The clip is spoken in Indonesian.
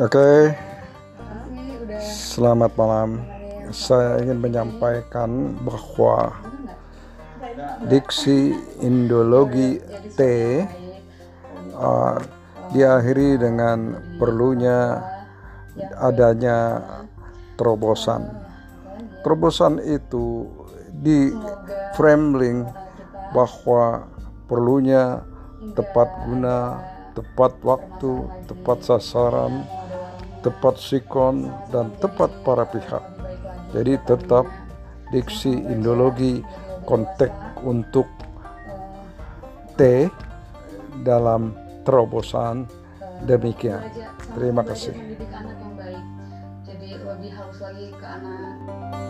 Oke, udah selamat malam. Saya ingin menyampaikan bahwa diksi Indologi T uh, diakhiri dengan perlunya adanya terobosan. Terobosan itu di framing bahwa perlunya tepat guna, tepat waktu, tepat sasaran, tepat sikon, dan tepat para pihak. Jadi tetap diksi indologi konteks untuk T dalam terobosan demikian. Terima kasih. jadi lebih lagi ke anak